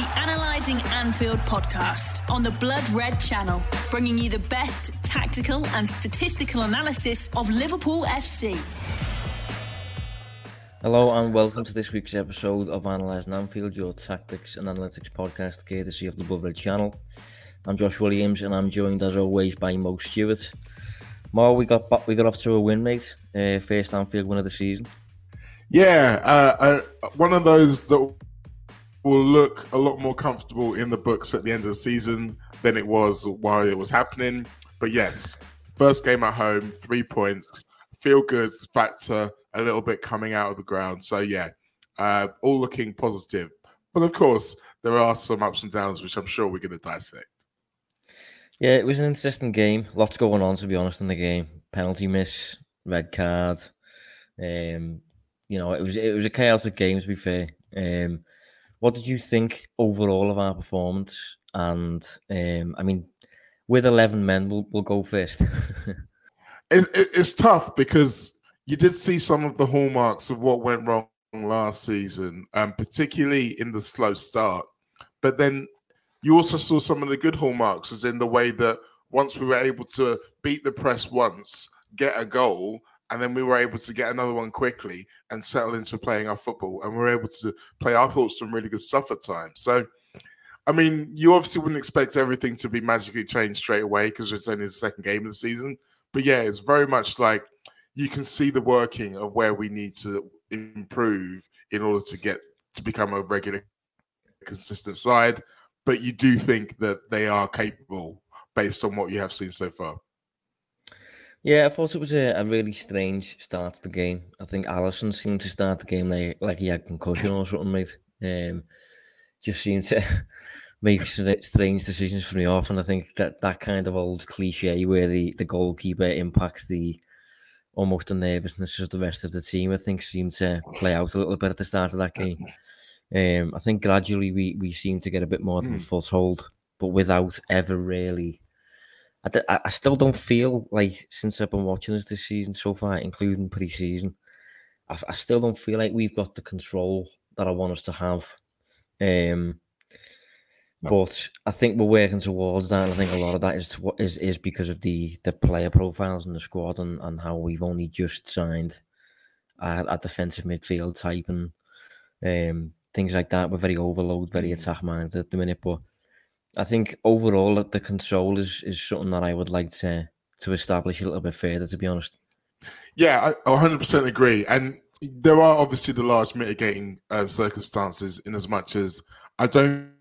This is the Analyzing Anfield podcast on the Blood Red channel, bringing you the best tactical and statistical analysis of Liverpool FC. Hello and welcome to this week's episode of Analysing Anfield, your tactics and analytics podcast courtesy of the Blood Red channel. I'm Josh Williams and I'm joined as always by Mo Stewart. Mo, we got we got off to a win, mate. Uh, first Anfield win of the season. Yeah, uh, uh, one of those that will look a lot more comfortable in the books at the end of the season than it was while it was happening. But yes, first game at home, three points, feel good factor a little bit coming out of the ground. So yeah, uh, all looking positive. But of course, there are some ups and downs, which I'm sure we're going to dissect. Yeah, it was an interesting game. Lots going on, to be honest, in the game. Penalty miss, red card. Um, you know, it was it was a chaotic game. To be fair, um, what did you think overall of our performance? And um, I mean, with eleven men, we'll, we'll go first. it, it, it's tough because you did see some of the hallmarks of what went wrong last season, um, particularly in the slow start. But then you also saw some of the good hallmarks, as in the way that once we were able to beat the press once, get a goal, and then we were able to get another one quickly and settle into playing our football. And we were able to play i thought some really good stuff at times. So i mean you obviously wouldn't expect everything to be magically changed straight away because it's only the second game of the season. But yeah it's very much like you can see the working of where we need to improve in order to get to become a regular consistent side. But you do think that they are capable based on what you have seen so far yeah, I thought it was a, a really strange start to the game. I think Alisson seemed to start the game like, like he had concussion or something, mate. Um, just seemed to make strange decisions from the off, and I think that that kind of old cliche where the, the goalkeeper impacts the almost the nervousness of the rest of the team, I think seemed to play out a little bit at the start of that game. Um, I think gradually we we seem to get a bit more of a hmm. foothold, but without ever really I, I still don't feel like since I've been watching us this season so far, including pre-season, I, I still don't feel like we've got the control that I want us to have. Um, but I think we're working towards that, and I think a lot of that is is is because of the the player profiles in the squad and, and how we've only just signed a, a defensive midfield type and um, things like that. We're very overloaded, very mm. attack minded at the minute, but I think overall the control is is something that I would like to to establish a little bit further. To be honest. Yeah, I 100% agree, and there are obviously the large mitigating uh, circumstances in as much as I don't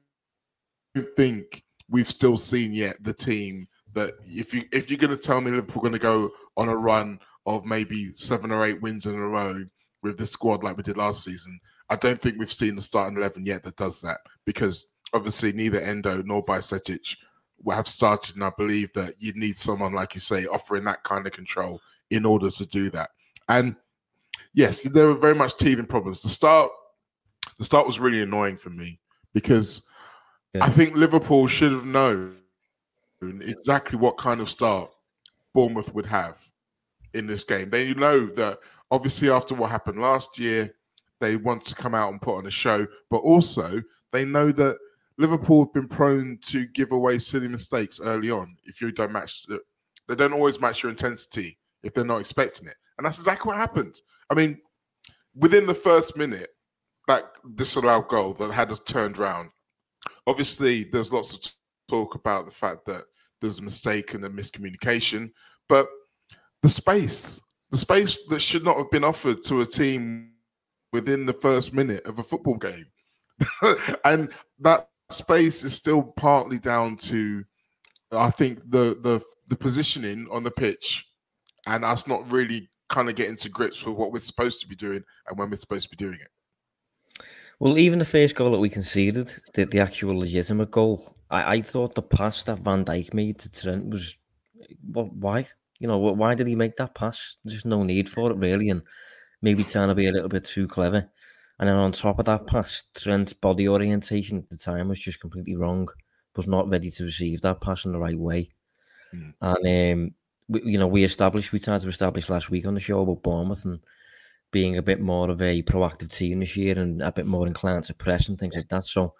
think we've still seen yet the team that if you if you're going to tell me Liverpool going to go on a run of maybe seven or eight wins in a row with the squad like we did last season, I don't think we've seen the starting eleven yet that does that because obviously neither Endo nor Bajcetic will have started, and I believe that you need someone like you say offering that kind of control in order to do that. And yes, there were very much teething problems. The start, the start was really annoying for me because yeah. I think Liverpool should have known exactly what kind of start Bournemouth would have in this game. They know that obviously after what happened last year, they want to come out and put on a show, but also they know that Liverpool have been prone to give away silly mistakes early on if you don't match. They don't always match your intensity if they're not expecting it, and that's exactly what happened. I mean, within the first minute, that disallowed goal that had us turned around. Obviously, there's lots of talk about the fact that there's a mistake and a miscommunication, but the space, the space that should not have been offered to a team within the first minute of a football game. and that space is still partly down to, I think the the the positioning on the pitch, and us not really kind of getting to grips with what we're supposed to be doing and when we're supposed to be doing it. Well, even the first goal that we conceded, the, the actual legitimate goal, I, I thought the pass that Van Dijk made to Trent was, well, why? You know, why did he make that pass? There's no need for it, really. And maybe trying to be a little bit too clever. And then on top of that pass, Trent's body orientation at the time was just completely wrong. Was not ready to receive that pass in the right way. Mm. And um, we, you know, we established, we tried to establish last week on the show about Bournemouth and being a bit more of a proactive team this year and a bit more inclined to press and things like that. So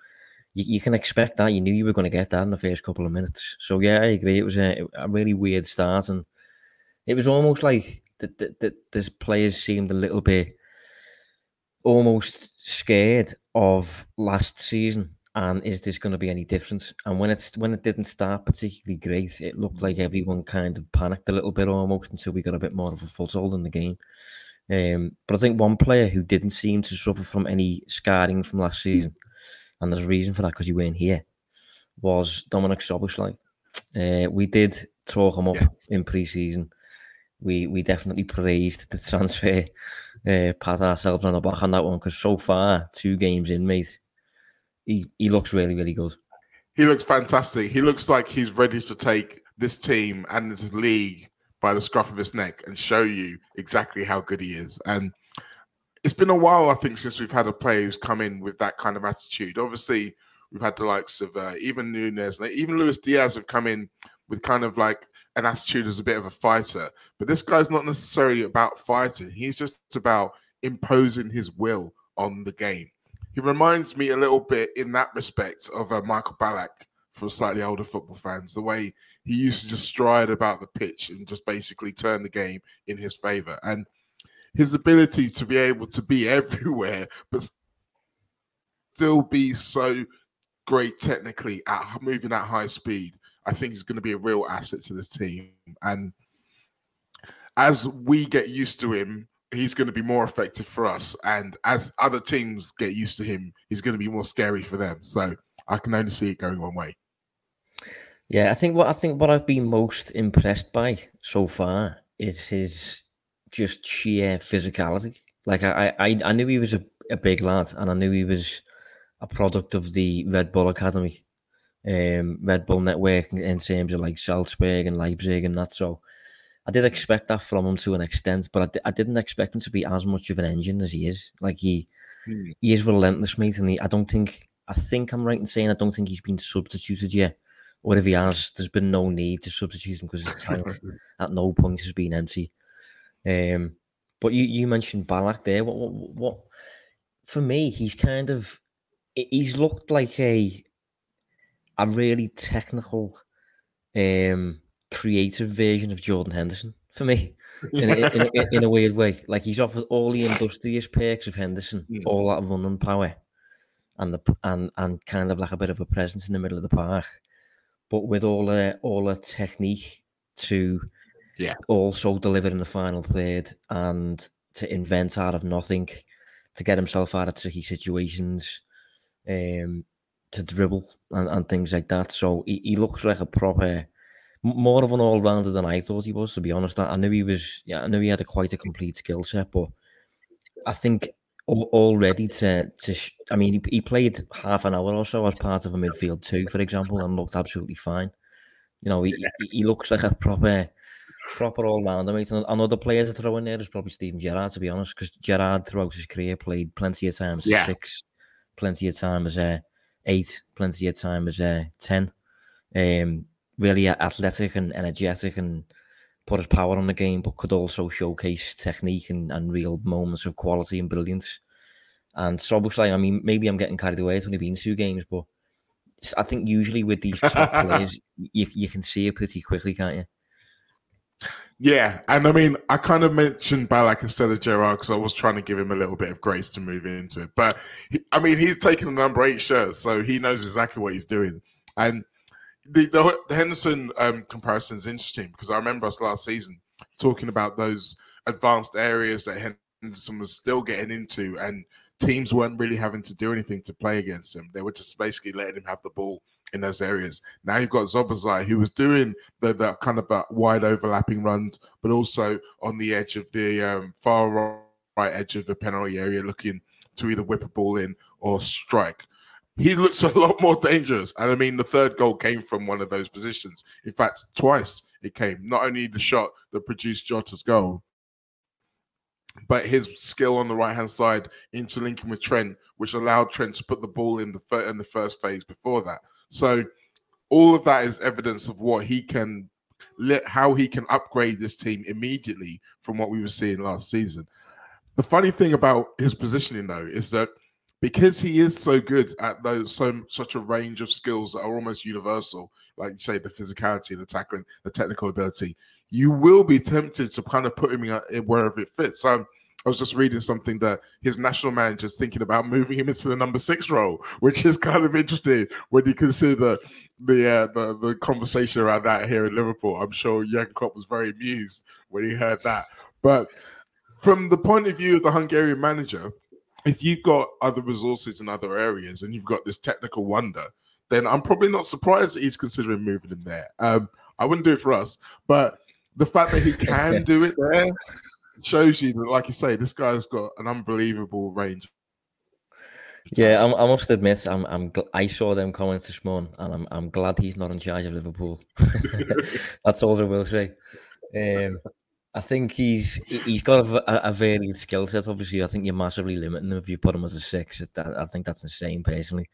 you, you can expect that. You knew you were going to get that in the first couple of minutes. So yeah, I agree. It was a, a really weird start, and it was almost like that the, the, the players seemed a little bit almost scared of last season and is this going to be any different? And when it's when it didn't start particularly great, it looked like everyone kind of panicked a little bit almost until we got a bit more of a foothold in the game. Um, but I think one player who didn't seem to suffer from any scarring from last season, and there's a reason for that because you weren't here, was Dominik Szoboszlai. Uh, we did talk him up yes. in pre-season. We we definitely praised the transfer uh, pat ourselves on the back on that one because so far, two games in, mate, he, he looks really, really good. He looks fantastic. He looks like he's ready to take this team and this league by the scruff of his neck and show you exactly how good he is. And it's been a while, I think, since we've had a player who's come in with that kind of attitude. Obviously, we've had the likes of uh, even Nunez, even Luis Diaz have come in with kind of like an attitude as a bit of a fighter. But this guy's not necessarily about fighting. He's just about imposing his will on the game. He reminds me a little bit in that respect of uh, Michael Ballack for slightly older football fans. The way he used to just stride about the pitch and just basically turn the game in his favor. And his ability to be able to be everywhere, but still be so great technically at moving at high speed I think he's going to be a real asset to this team. And as we get used to him, he's going to be more effective for us. And as other teams get used to him, he's going to be more scary for them. So I can only see it going one way. Yeah, I think what I think what I've been most impressed by so far is his just sheer physicality. Like I, I, I knew he was a, a big lad, and I knew he was a product of the Red Bull Academy um, Red Bull network in terms of like Salzburg and Leipzig and that. So I did expect that from him to an extent, but I, I didn't expect him to be as much of an engine as he is. Like he mm. he is relentless, mate, and he, I don't think I think I'm right in saying I don't think he's been substituted yet. Or if he has, there's been no need to substitute him because his tank at no point has been empty. Um, but you you mentioned Ballack there. What, what what for me? He's kind of he's looked like a a really technical, um, creative version of Jordan Henderson for me. In a, in, a, in a, weird way, like he's offered all the industrious perks of Henderson, mm. all that running power, and the and and kind of like a bit of a presence in the middle of the park, but with all the all the technique to, yeah, also deliver in the final third and to invent out of nothing, to get himself out of tricky situations, um, to dribble and, and things like that. So he, he looks like a proper, more of an all rounder than I thought he was. To be honest, I, knew he was. Yeah, I knew he had a quite a complete skill set, but I think already to to I mean he, he, played half an hour or so as part of a midfield two, for example, and looked absolutely fine. You know, he, he looks like a proper proper all rounder, mate. And another player to throw in there is probably Steven Gerrard, to be honest, because Gerrard throughout his career played plenty of times yeah. six, plenty of times as a eight, plenty of time as uh, 10. Um, really athletic and energetic and put his power on the game, but could also showcase technique and, and real moments of quality and brilliance. And like, I mean, maybe I'm getting carried away. It's only been two games, but I think usually with these top players, you, you can see it pretty quickly, can't you? Yeah, and I mean, I kind of mentioned Ballack instead of Gerrard because I was trying to give him a little bit of grace to move into it. But he, I mean, he's taking the number eight shirt, so he knows exactly what he's doing. And the, the, the Henderson um, comparison is interesting because I remember us last season talking about those advanced areas that Henderson was still getting into, and teams weren't really having to do anything to play against him. They were just basically letting him have the ball in those areas. Now you've got Szoboszlai, who was doing the, the kind of wide overlapping runs, but also on the edge of the um, far right edge of the penalty area, looking to either whip a ball in or strike. He looks a lot more dangerous. And I mean, the third goal came from one of those positions. In fact, twice it came. Not only the shot that produced Jota's goal, but his skill on the right hand side interlinking with Trent, which allowed Trent to put the ball in the fir- in the first phase before that. So all of that is evidence of what he can how he can upgrade this team immediately from what we were seeing last season. The funny thing about his positioning though is that because he is so good at those so such a range of skills that are almost universal, like you say, the physicality, the tackling, the technical ability, you will be tempted to kind of put him in wherever it fits. So I was just reading something that his national manager is thinking about moving him into the number six role, which is kind of interesting when you consider the uh, the, the conversation around that here in Liverpool. I'm sure Jurgen Klopp was very amused when he heard that. But from the point of view of the Hungarian manager, if you've got other resources in other areas and you've got this technical wonder, then I'm probably not surprised that he's considering moving him there. Um, I wouldn't do it for us, but the fact that he can do it there shows you that, like you say, this guy's got an unbelievable range. Yeah, I'm, i must admit, I'm, I'm, I saw them comments this morning, and I'm, I'm glad he's not in charge of Liverpool. That's all I will say. Um, I think he's he's got a, a varied skill set. Obviously, I think you're massively limiting him if you put him as a six. I think that's insane, personally.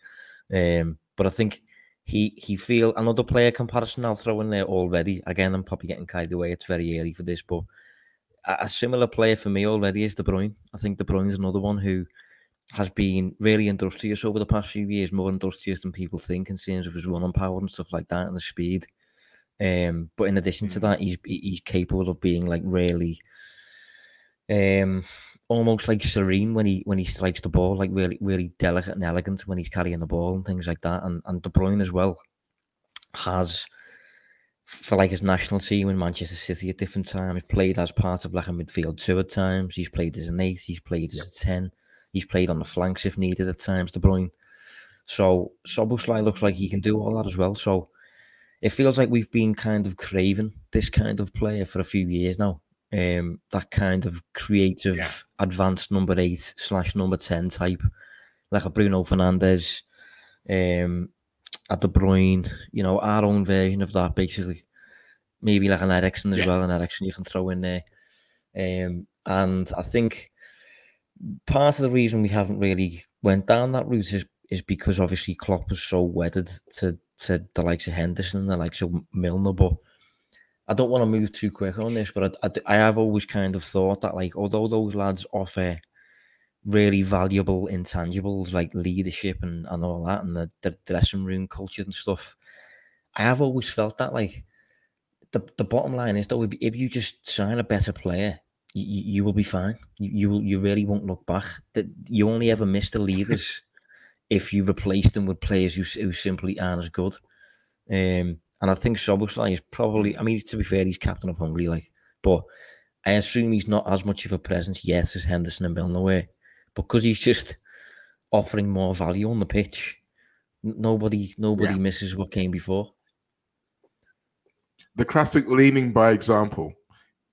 Um, but I think he he feel another player comparison I'll throw in there already. Again, I'm probably getting carried away. It's very early for this, but a, similar player for me already is De Bruyne. I think De Bruyne is another one who has been really industrious over the past few years, more industrious than people think in terms of his running power and stuff like that and the speed. Um, but in addition to mm. that, he's he's capable of being like really, um, almost like serene when he when he strikes the ball, like really really delicate and elegant when he's carrying the ball and things like that. And and De Bruyne as well has for like his national team in Manchester City at different times. He's played as part of like a midfield two at times. He's played as an eight. He's played as a ten. He's played on the flanks if needed at times. De Bruyne. So Szoboszlai looks like he can do all that as well. So it feels like we've been kind of craving this kind of player for a few years now. Um, that kind of creative, yeah. advanced number eight slash number ten type, like a Bruno Fernandes, um, a De Bruyne, you know, our own version of that, basically. Maybe like an Eriksen as yeah. well, an Eriksen you can throw in there. Um, and I think part of the reason we haven't really went down that route is is because obviously Klopp was so wedded to to the likes of Henderson and the likes of Milner. But I don't want to move too quick on this, but I, I, I have always kind of thought that, like, although those lads offer really valuable intangibles like leadership and, and all that, and the, the dressing room culture and stuff, I have always felt that, like, the, the bottom line is though, if, if you just sign a better player, you, you will be fine. You, you will, you really won't look back. That you only ever miss the leaders if you replace them with players who, who simply aren't as good. Um, and I think Szoboszlai is probably, I mean, to be fair, he's captain of Hungary, like, but I assume he's not as much of a presence yet as Henderson and Milner were, because he's just offering more value on the pitch. Nobody, nobody yeah. misses what came before. The classic leaning by example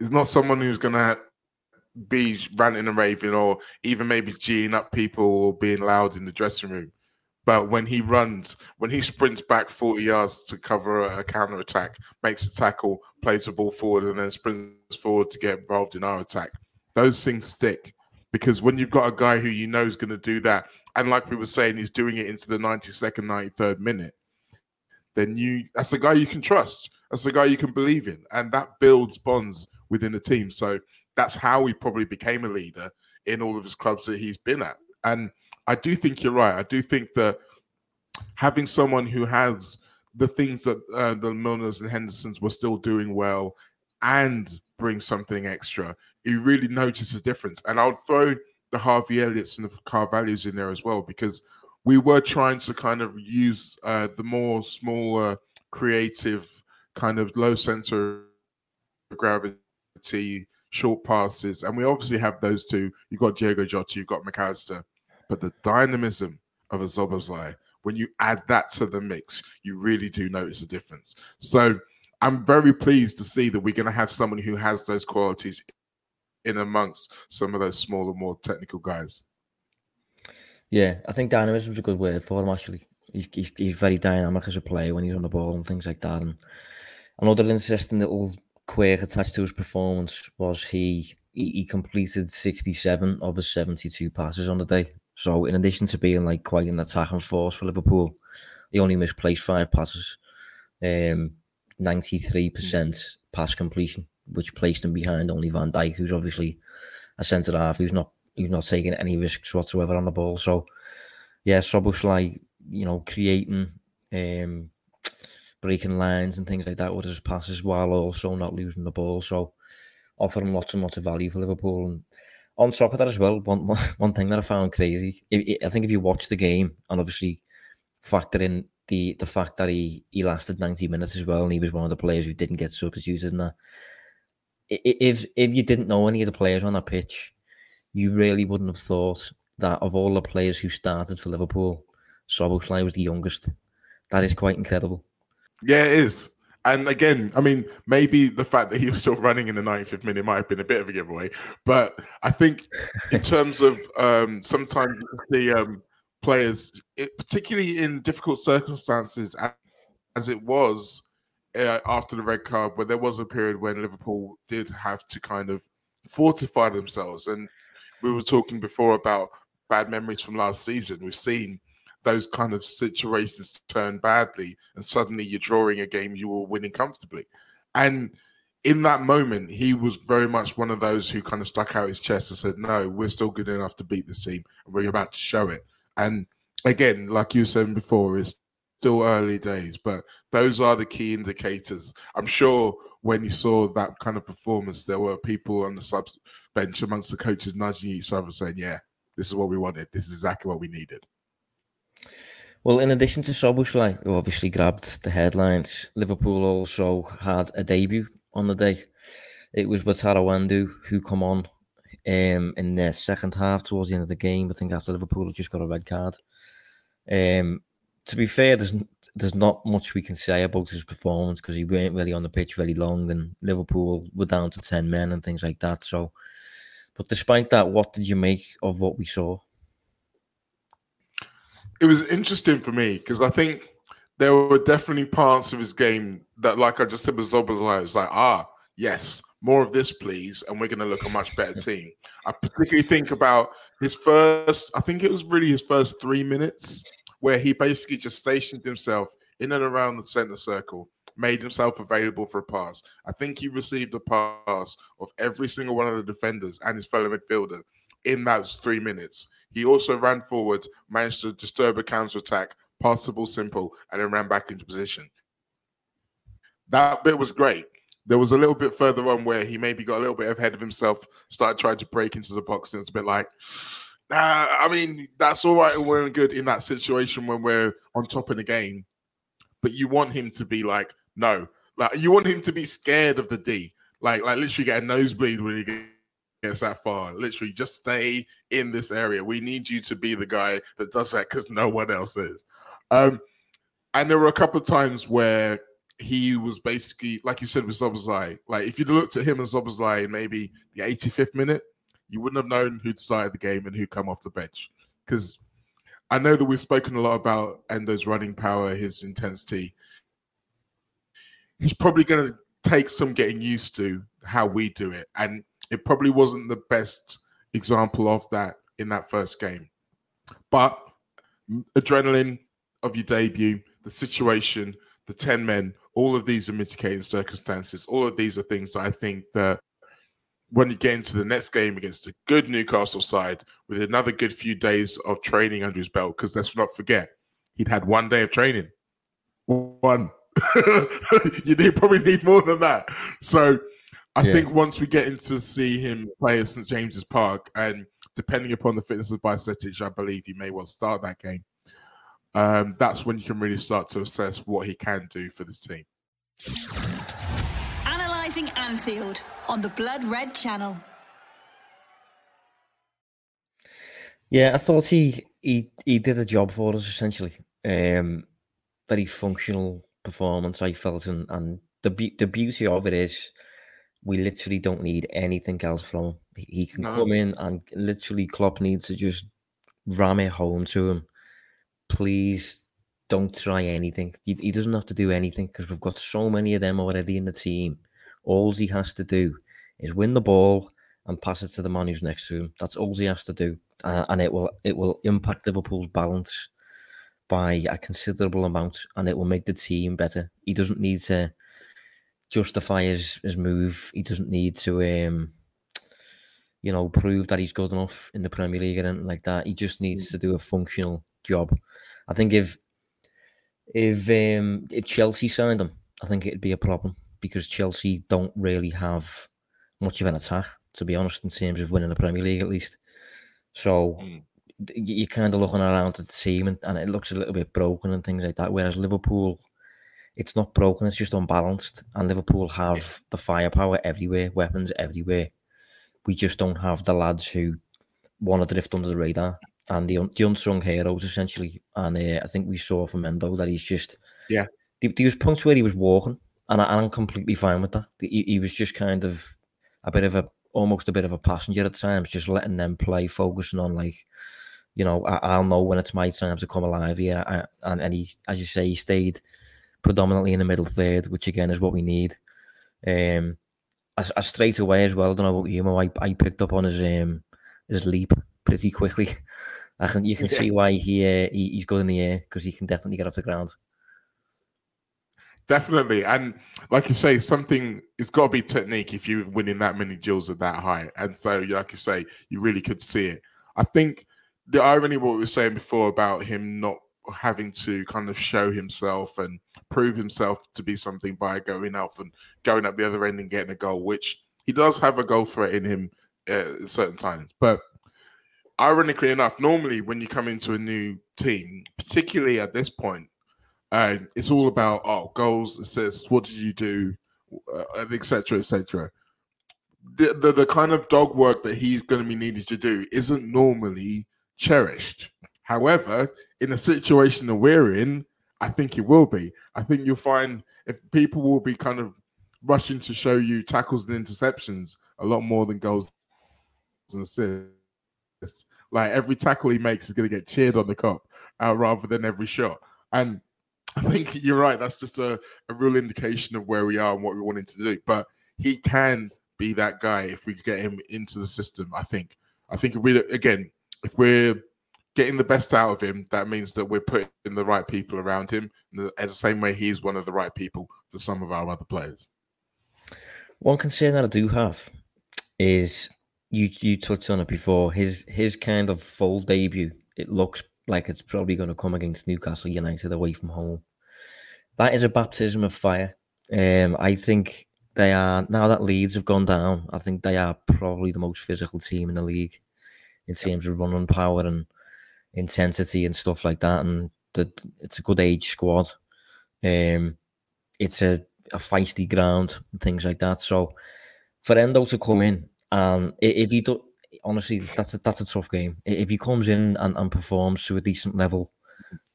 is not someone who's going to be ranting and raving or even maybe geeing up people or being loud in the dressing room. But when he runs, when he sprints back 40 yards to cover a counter attack, makes a tackle, plays the ball forward, and then sprints forward to get involved in our attack, those things stick. Because when you've got a guy who you know is going to do that, and like we were saying, he's doing it into the 92nd, 93rd minute, then you that's a guy you can trust. That's a guy you can believe in. And that builds bonds within the team. So that's how he probably became a leader in all of his clubs that he's been at. And I do think you're right. I do think that having someone who has the things that uh, the Milners and Hendersons were still doing well and bring something extra, you really notice a difference. And I'll throw the Harvey Elliott's and the Carvalhos in there as well because we were trying to kind of use uh, the more smaller, creative, kind of low center of gravity short passes, and we obviously have those two. You've got Diego Jota, you've got Mac Allister, but the dynamism of a Szoboszlai, when you add that to the mix, you really do notice a difference. So I'm very pleased to see that we're going to have someone who has those qualities in amongst some of those smaller, more technical guys. Yeah, I think dynamism is a good word for him. Actually, he's, he's, he's very dynamic as a player when he's on the ball and things like that. And another interesting little quirk attached to his performance was he, he completed 67 of his 72 passes on the day. So in addition to being like quite an attacking force for Liverpool, he only misplaced five passes. Um, 93% pass completion, which placed him behind only Van Dijk, who's obviously a centre half who's not who's not taking any risks whatsoever on the ball. So yeah, Szoboszlai, you know, creating um breaking lines and things like that with his passes while also not losing the ball. So offering lots and lots of value for Liverpool. And on top of that as well, one one thing that I found crazy, I think if you watch the game and obviously factor in the the fact that he he lasted 90 minutes as well, and he was one of the players who didn't get substituted. in that, if if you didn't know any of the players on that pitch, you really wouldn't have thought that of all the players who started for Liverpool, Szoboszlai was the youngest. That is quite incredible. Yeah, it is. And again, I mean, maybe the fact that he was still running in the 95th minute might have been a bit of a giveaway. But I think in terms of um, sometimes you see um, players, it, particularly in difficult circumstances, as, as it was uh, after the red card, where there was a period when Liverpool did have to kind of fortify themselves. And we were talking before about bad memories from last season. We've seen those kind of situations turn badly, and suddenly you're drawing a game you were winning comfortably. And in that moment, he was very much one of those who kind of stuck out his chest and said, No, we're still good enough to beat this team, and we're about to show it. And again, like you said before, it's still early days, but those are the key indicators. I'm sure when you saw that kind of performance, there were people on the sub bench amongst the coaches nudging each other saying, Yeah, this is what we wanted. This is exactly what we needed. Well, in addition to Szoboszlai, who obviously grabbed the headlines, Liverpool also had a debut on the day. It was Wataru Endo who come on um, in the second half towards the end of the game. I think after Liverpool had just got a red card. Um, to be fair, there's there's not much we can say about his performance because he weren't really on the pitch very long, and Liverpool were down to ten men and things like that. So, but despite that, what did you make of what we saw? It was interesting for me because I think there were definitely parts of his game that, like I just said with Szoboszlai, it's like, ah, yes, more of this, please, and we're going to look a much better team. I particularly think about his first, I think it was really his first three minutes where he basically just stationed himself in and around the center circle, made himself available for a pass. I think he received a pass of every single one of the defenders and his fellow midfielder in those three minutes. He also ran forward, managed to disturb a counter attack, passed the ball simple, and then ran back into position. That bit was great. There was a little bit further on where he maybe got a little bit ahead of himself, started trying to break into the box, and it's a bit like, I mean, that's all right and well and good in that situation when we're on top of the game. But you want him to be like, no, like you want him to be scared of the D, like like literally get a nosebleed when he gets that far. Literally, just stay in this area. We need you to be the guy that does that because no one else is. Um, and there were a couple of times where he was basically, like you said, with Szoboszlai. Like if you'd looked at him and Szoboszlai in maybe the 85th minute, you wouldn't have known who'd started the game and who'd come off the bench. Because I know that we've spoken a lot about Endo's running power, his intensity. He's probably going to take some getting used to how we do it. And it probably wasn't the best example of that in that first game. But adrenaline of your debut, the situation, the 10 men, all of these are mitigating circumstances. All of these are things that I think that when you get into the next game against a good Newcastle side with another good few days of training under his belt, because let's not forget, he'd had one day of training. One. you probably need more than that. So I yeah. think once we get into see him play at St James's Park, and depending upon the fitness of Bajcetic, I believe he may well start that game. Um, that's when you can really start to assess what he can do for this team. Analyzing Anfield on the Blood Red Channel. Yeah, I thought he he he did a job for us essentially. Um, very functional performance, I felt, and and the be- the beauty of it is we literally don't need anything else from him. He can no. come in and literally Klopp needs to just ram it home to him. Please don't try anything. He, he doesn't have to do anything because we've got so many of them already in the team. All he has to do is win the ball and pass it to the man who's next to him. That's all he has to do, uh, and it will it will impact Liverpool's balance by a considerable amount, and it will make the team better. He doesn't need to justify his his move. He doesn't need to um, you know, prove that he's good enough in the Premier League or anything like that. He just needs to do a functional job. I think if if um, if Chelsea signed him, I think it'd be a problem because Chelsea don't really have much of an attack, to be honest, in terms of winning the Premier League at least. So mm. you're kind of looking around at the team and, and it looks a little bit broken and things like that. Whereas Liverpool, it's not broken, it's just unbalanced. And Liverpool have the firepower everywhere, weapons everywhere we just don't have the lads who want to drift under the radar and the, the unsung heroes essentially. And uh, I think we saw from Endo that he's just yeah. There, there was points where he was walking, and, I, am completely fine with that. He, he, was just kind of a bit of a almost a bit of a passenger at times, just letting them play, focusing on like. You know, I, will know when it's my time to come alive here. I, and, and he, as you say, he stayed predominantly in the middle third, which again is what we need. Um, I, I straight away as well. I don't know about you, Mo, I, I picked up on his um his leap pretty quickly. I can you can yeah. see why he, uh, he he's good in the air because he can definitely get off the ground. Definitely, and like you say, something it's got to be technique if you're winning that many duels at that height. And so, like you say, you really could see it. I think the irony what we were saying before about him not having to kind of show himself and prove himself to be something by going out and going up the other end and getting a goal, which he does have a goal threat in him uh, at certain times. But ironically enough, normally when you come into a new team, particularly at this point, uh, it's all about oh goals, assists, what did you do, etc. Uh, etc. The, the the kind of dog work that he's going to be needed to do isn't normally cherished. However, in a situation that we're in, I think it will be. I think you'll find if people will be kind of rushing to show you tackles and interceptions a lot more than goals and assists. Like every tackle he makes is going to get cheered on the Kop uh, rather than every shot. And I think you're right. That's just a, a real indication of where we are and what we're wanting to do. But he can be that guy if we get him into the system. I think. I think if we again, if we're getting the best out of him, that means that we're putting the right people around him, in the same way he's one of the right people for some of our other players. One concern that I do have is you you touched on it before. His his kind of full debut. It looks like it's probably going to come against Newcastle United away from home. That is a baptism of fire. Um, I think they are now that Leeds have gone down. I think they are probably the most physical team in the league in terms of running power and intensity and stuff like that. And the, it's a good age squad. Um, it's a, a feisty ground and things like that. So for Endo to come in and if he do, honestly, that's a, that's a tough game. If he comes in and, and performs to a decent level,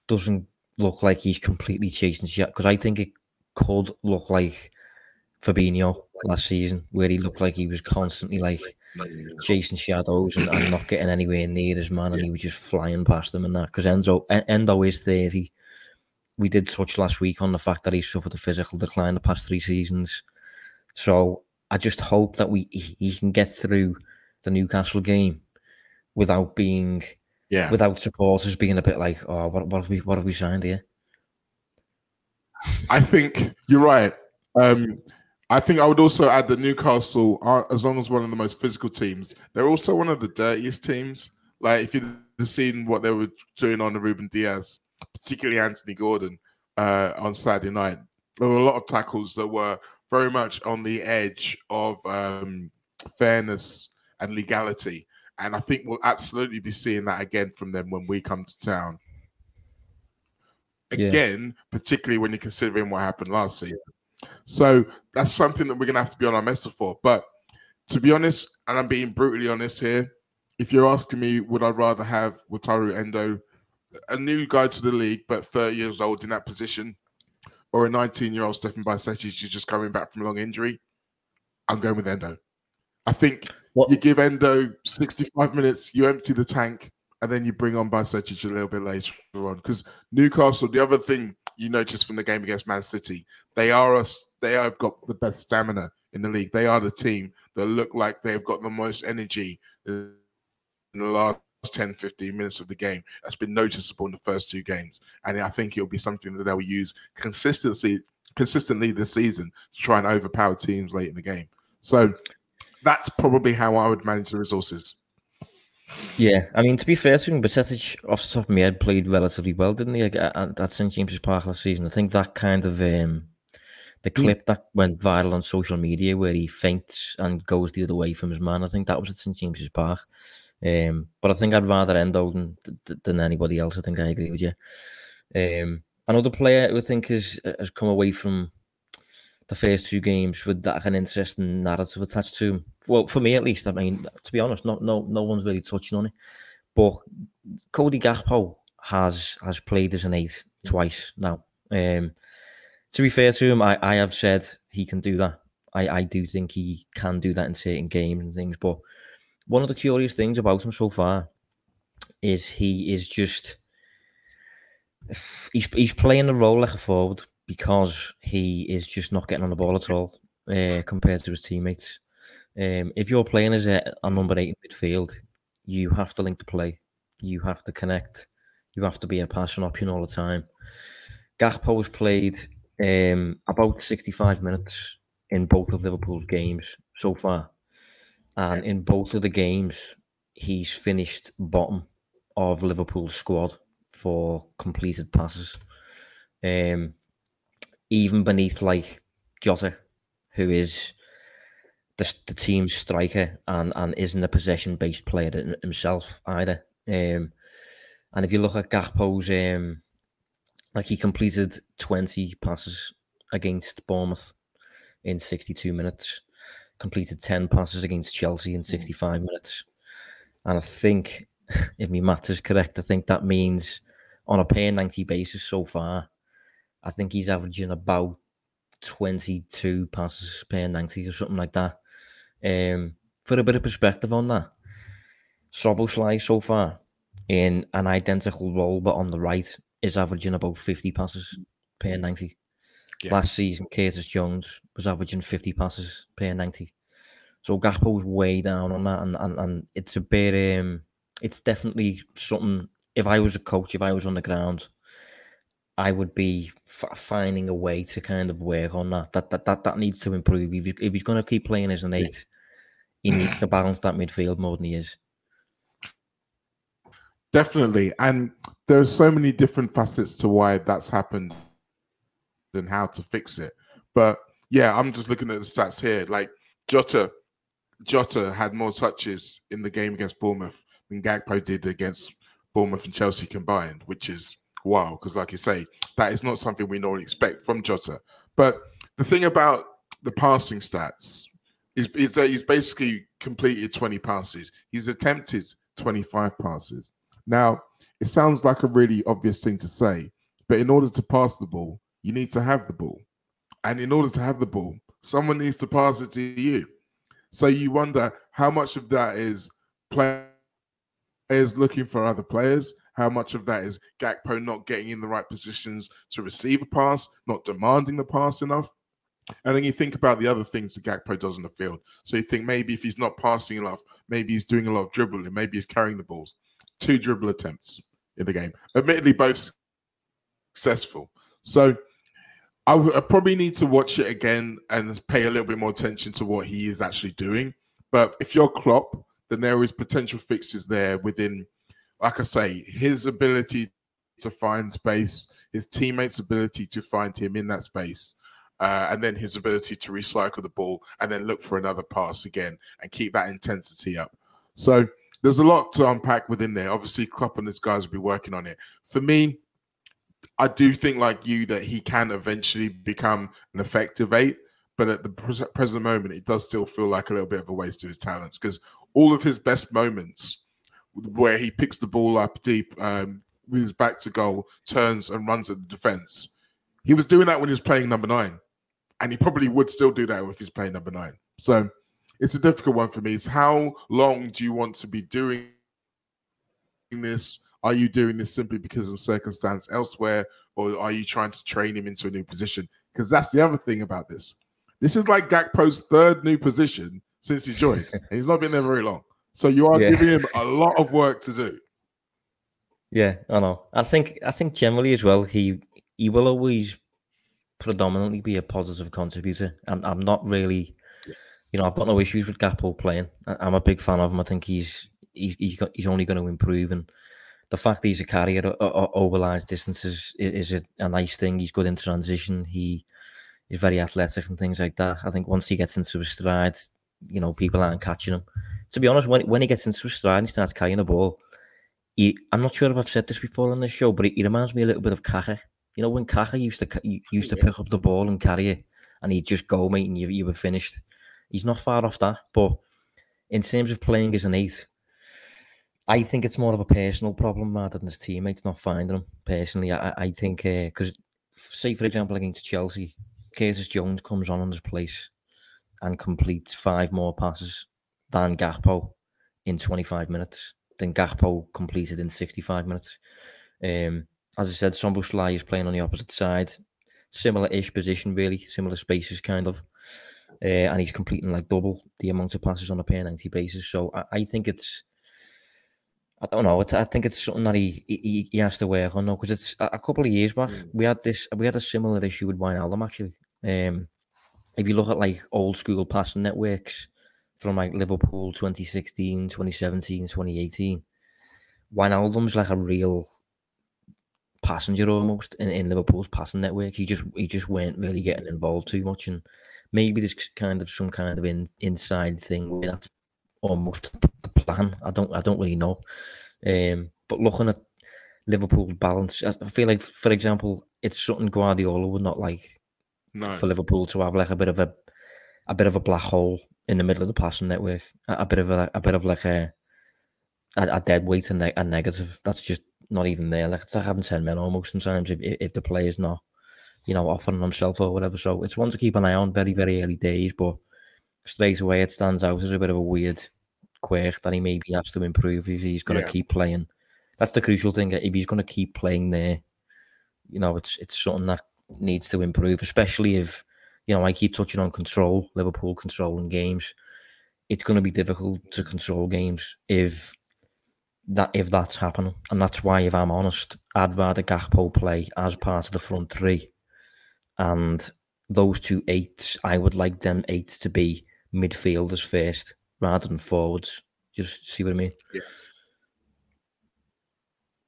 doesn't look like he's completely chasing shit because I think it could look like Fabinho last season, where he looked like he was constantly like chasing shadows and, and, not getting anywhere near his man, and he was just flying past them and that. Because Enzo Endo is thirty. We did touch last week on the fact that he suffered a physical decline the past three seasons. So I just hope that we he can get through the Newcastle game without being yeah without supporters being a bit like oh what what have we what have we signed here. I think you're right. Um, I think I would also add that Newcastle, are, as long as one of the most physical teams, they're also one of the dirtiest teams. Like if you've seen what they were doing on the Ruben Dias, particularly Anthony Gordon uh, on Saturday night, there were a lot of tackles that were very much on the edge of um, fairness and legality. And I think we'll absolutely be seeing that again from them when we come to town. Again, yeah. particularly when you're considering what happened last season. So that's something that we're gonna have to be on our mettle for. But to be honest, and I'm being brutally honest here, if you're asking me, would I rather have Wataru Endo, a new guy to the league but 30 years old in that position, or a 19 year old Stefan Bajcetic who's just coming back from a long injury? I'm going with Endo. I think what? you give Endo 65 minutes, you empty the tank, and then you bring on Bajcetic a little bit later on. Because Newcastle, the other thing you notice from the game against Man City, they are us. They have got the best stamina in the league. They are the team that look like they've got the most energy in the last 10, 15 minutes of the game. That's been noticeable in the first two games, and I think it'll be something that they'll use consistently, consistently this season to try and overpower teams late in the game. So that's probably how I would manage the resources. Yeah, I mean, to be fair to him, Bajcetic, off the top of my head, played relatively well, didn't he, at, at St James's Park last season? I think that kind of um, the hmm. clip that went viral on social media where he faints and goes the other way from his man. I think that was at St James's Park. Um, but I think I'd rather Endo than, than anybody else. I think I agree with you. Um, another player who I think has has come away from the first two games with that an interesting narrative attached to him. Well, for me at least. I mean, to be honest, no no no one's really touching on it. But Cody Gakpo has has played as an eight twice now. Um, to be fair to him, I, I have said he can do that. I, I do think he can do that in certain games and things. But one of the curious things about him so far is he is just he's he's playing the role like a forward because he is just not getting on the ball at all uh, compared to his teammates. Um, if you're playing as a, a number eight in midfield, you have to link the play, you have to connect, you have to be a passing option all the time. Gakpo has played um, about 65 minutes in both of Liverpool's games so far. And in both of the games, he's finished bottom of Liverpool's squad for completed passes. Um, even beneath like Jota, who is the, the team's striker and, and isn't a possession based player himself either. Um, and if you look at Gakpo's, um, like he completed 20 passes against Bournemouth in 62 minutes, completed 10 passes against Chelsea in 65 minutes. And I think, if my math is correct, I think that means on a per 90 basis so far, I think he's averaging about 22 passes per 90 or something like that. Um, for a bit of perspective on that, Szoboszlai so far in an identical role but on the right is averaging about 50 passes per 90. Yeah. Last season, Curtis Jones was averaging 50 passes per 90. So Gakpo's way down on that, and, and, and it's a bit, um, it's definitely something. If I was a coach, if I was on the ground, I would be f- finding a way to kind of work on that. That that that, that needs to improve. If, if he's going to keep playing as an eight, he needs to balance that midfield more than he is. Definitely, and there are so many different facets to why that's happened and how to fix it. But yeah, I'm just looking at the stats here. Like Jota, Jota had more touches in the game against Bournemouth than Gakpo did against Bournemouth and Chelsea combined, which is wow. Because, like you say, that is not something we normally expect from Jota. But the thing about the passing stats is, is that he's basically completed 20 passes. He's attempted 25 passes. Now, it sounds like a really obvious thing to say, but in order to pass the ball, you need to have the ball. And in order to have the ball, someone needs to pass it to you. So you wonder how much of that is players looking for other players how much of that is Gakpo not getting in the right positions to receive a pass, not demanding the pass enough? And then you think about the other things that Gakpo does in the field. So you think maybe if he's not passing enough, maybe he's doing a lot of dribbling, maybe he's carrying the balls. Two dribble attempts in the game, admittedly both successful. So I, w- I probably need to watch it again and pay a little bit more attention to what he is actually doing. But if you're Klopp, then there is potential fixes there within like I say, his ability to find space, his teammates' ability to find him in that space, uh, and then his ability to recycle the ball and then look for another pass again and keep that intensity up. So there's a lot to unpack within there. Obviously, Klopp and his guys will be working on it. For me, I do think, like you, that he can eventually become an effective eight. But at the present moment, it does still feel like a little bit of a waste of his talents because all of his best moments where he picks the ball up deep um, with his back to goal, turns and runs at the defense. He was doing that when he was playing number nine, and he probably would still do that if he's playing number nine. So it's a difficult one for me. It's how long do you want to be doing this? Are you doing this simply because of circumstance elsewhere, or are you trying to train him into a new position? Because that's the other thing about this. This is like Gakpo's third new position since he joined. he's not been there very long. So you are yeah. giving him a lot of work to do. Yeah, I know. I think I think generally as well, he he will always predominantly be a positive contributor. And I'm not really, you know, I've got no issues with Gakpo playing. I'm a big fan of him. I think he's he's he's, got, he's only going to improve, and the fact that he's a carrier over large distances is, is a, a, nice thing. He's good in transition. He is very athletic and things like that. I think once he gets into his stride, you know, people aren't catching him. To be honest, when when he gets into his stride and he starts carrying the ball, he, I'm not sure if I've said this before on this show, but he, he reminds me a little bit of Kaka. You know, when Kaka used to used to pick up the ball and carry it, and he'd just go, mate, and you, you were finished. He's not far off that, but in terms of playing as an eight, I think it's more of a personal problem rather than his teammates not finding him. Personally, I, I think because, uh, say for example, against Chelsea, Curtis Jones comes on in his place and completes five more passes than Gakpo in 25 minutes. Then Gakpo completed in 65 minutes. Um, as I said, Szoboszlai is playing on the opposite side, similar-ish position, really similar spaces, kind of, uh, and he's completing like double the amount of passes on a per ninety basis. So I, I think it's, I don't know, I think it's something that he he, he has to work on because it's a, a, couple of years back mm. we had this we had a similar issue with Wijnaldum actually. Um, if you look at like old school passing networks from like Liverpool 2016, 2017, 2018, Wijnaldum's like a real passenger almost in, in Liverpool's passing network. He just he just weren't really getting involved too much, and maybe there's kind of some kind of in, inside thing where that's almost the plan. I don't I don't really know. Um, but looking at Liverpool's balance, I feel like, for example, it's something Guardiola would not like no. for Liverpool to have like a bit of a a bit of a black hole in the middle of the passing network, a, a bit of a, a bit of like a a, a dead weight and a negative. That's just not even there. Like it's like having ten men almost sometimes if if the player's not, you know, offering himself or whatever. So it's one to keep an eye on. Very very early days, but straight away it stands out as a bit of a weird quirk that he maybe has to improve if he's going to yeah. keep playing. That's the crucial thing. If he's going to keep playing there, you know, it's it's something that needs to improve, especially if you know I keep touching on control, Liverpool controlling games. It's going to be difficult to control games if that if that's happening. And that's why, if I'm honest, I'd rather Gakpo play as part of the front three. And those two eights, I would like them eights to be midfielders first rather than forwards. Just see what I mean? Yeah.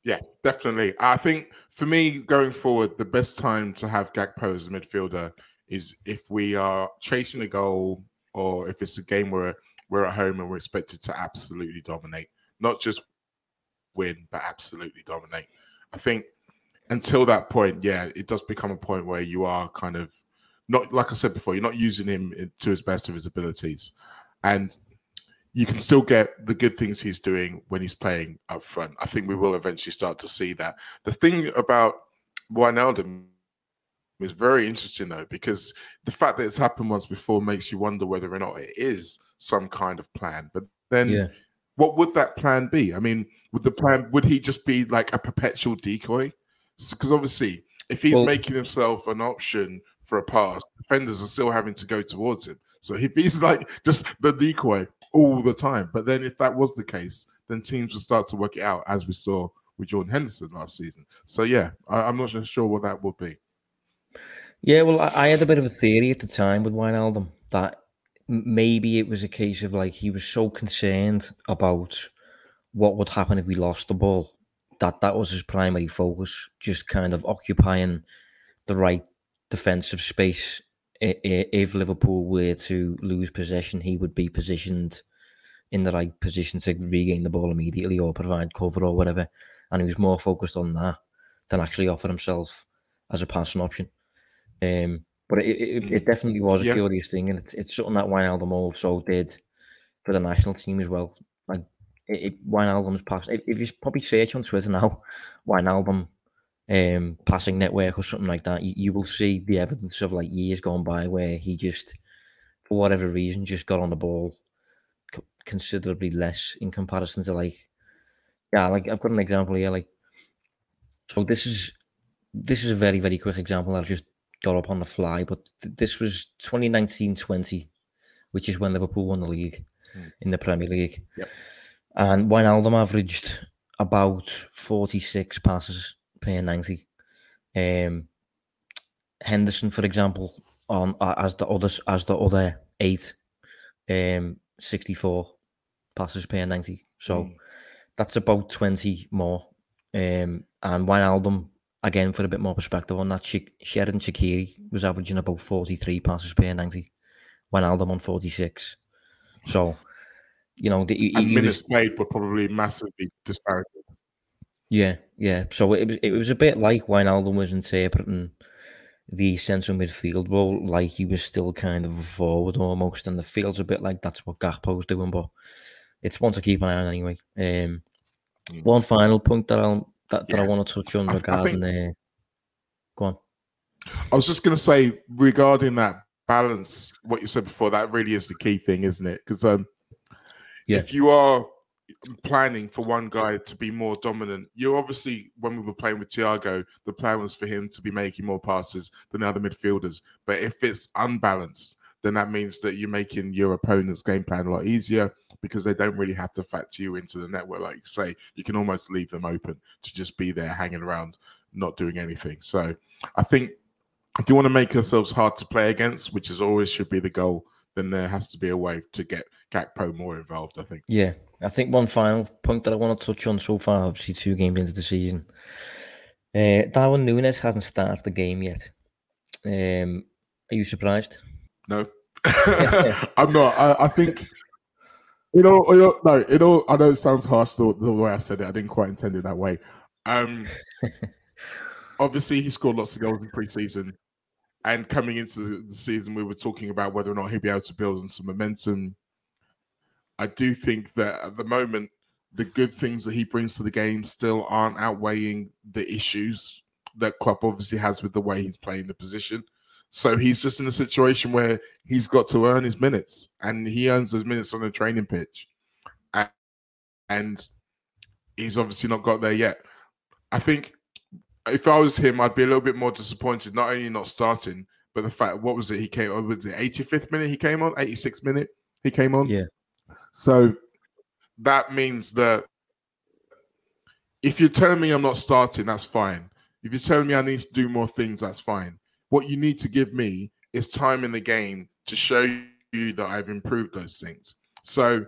Yeah, definitely. I think for me, going forward, the best time to have Gakpo as a midfielder is if we are chasing a goal or if it's a game where we're at home and we're expected to absolutely dominate, not just win, but absolutely dominate. I think until that point, yeah, it does become a point where you are kind of not like I said before, you're not using him to his best of his abilities, and you can still get the good things he's doing when he's playing up front. I think we will eventually start to see that. The thing about Wijnaldum is very interesting though, because the fact that it's happened once before makes you wonder whether or not it is some kind of plan. But then yeah what would that plan be? I mean, would the plan would he just be like a perpetual decoy? Because obviously, if he's well, making himself an option for a pass, defenders are still having to go towards him. So if he's like just the decoy all the time, but then if that was the case, then teams would start to work it out, as we saw with Jordan Henderson last season. So yeah, I, am not sure what that would be. Yeah, well, I, I, had a bit of a theory at the time with Wijnaldum that maybe it was a case of like he was so concerned about what would happen if we lost the ball that that was his primary focus, just kind of occupying the right defensive space. If Liverpool were to lose possession, he would be positioned in the right position to regain the ball immediately or provide cover or whatever. And he was more focused on that than actually offer himself as a passing option. Um, but it, it, it definitely was a yeah. curious thing, and it's it's something that Wijnaldum also did for the national team as well. Like it, it Wijnaldum's pass. If, if you probably search on Twitter now, Wijnaldum um, passing network or something like that, you, you will see the evidence of like years gone by where he just, for whatever reason, just got on the ball considerably less in comparison to like yeah, like I've got an example here. Like, so this is this is a very very quick example that I've just got up on the fly, but th- this was 2019-20, which is when Liverpool won the league Mm. in the Premier League, Yep. and Wijnaldum averaged about 46 passes per 90. Um, Henderson, for example, on as the others as the other eight, um, 64 passes per 90. So Mm. that's about 20 more. Um, and Wijnaldum, again, for a bit more perspective on that, Shak- Xherdan Shaqiri was averaging about 43 passes per 90. Wijnaldum on 46. So, you know, the, he, And he minutes was, played were probably massively disparate. yeah, yeah. So it was, it was a bit like when Wijnaldum was interpreting the central midfield role like he was still kind of a forward almost, and the feels a bit like that's what Gakpo's doing, but it's one to keep an eye on anyway. Um, Mm. one final point that I'll that, that I want to touch on I I regarding think- uh, go on. I was just going to say regarding that balance, what you said before, that really is the key thing, isn't it? Because um, Yeah. if you are planning for one guy to be more dominant, you're obviously, when we were playing with Thiago, the plan was for him to be making more passes than the other midfielders. But if it's unbalanced, then that means that you're making your opponent's game plan a lot easier because they don't really have to factor you into the network. Like you say, you can almost leave them open to just be there hanging around, not doing anything. So I think if you want to make yourselves hard to play against, which is always should be the goal, then there has to be a way to get Gakpo more involved. I think. Yeah, I think one final point that I want to touch on so far, obviously two games into the season. Uh, Darwin Nunez hasn't started the game yet. Um, are you surprised? No, I'm not. I, I think you know, you know, no, it all. I know it sounds harsh the, the way I said it. I didn't quite intend it that way. Um, obviously, he scored lots of goals in preseason, and coming into the, season, we were talking about whether or not he'd be able to build on some momentum. I do think that at the moment, the good things that he brings to the game still aren't outweighing the issues that Klopp obviously has with the way he's playing the position. So he's just in a situation where he's got to earn his minutes, and he earns those minutes on the training pitch, and, and he's obviously not got there yet. I think if I was him, I'd be a little bit more disappointed. Not only not starting, but the fact what was it? He came on was the 85th minute. He came on 86th minute. He came on. Yeah. So that means that if you're telling me I'm not starting, that's fine. If you're telling me I need to do more things, that's fine. What you need to give me is time in the game to show you that I've improved those things. So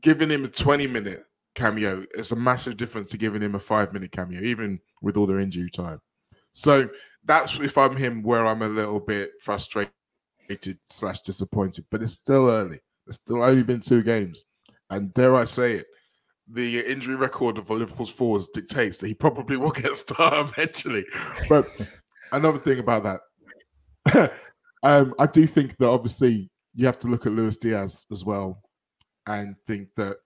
giving him a 20 minute cameo is a massive difference to giving him a five minute cameo, even with all their injury time. So that's if I'm him where I'm a little bit frustrated slash disappointed, but it's still early. It's still only been two games. And dare I say it, the injury record of Liverpool's forwards dictates that he probably will get started eventually. But another thing about that, um, I do think that obviously you have to look at Luis Diaz as well and think that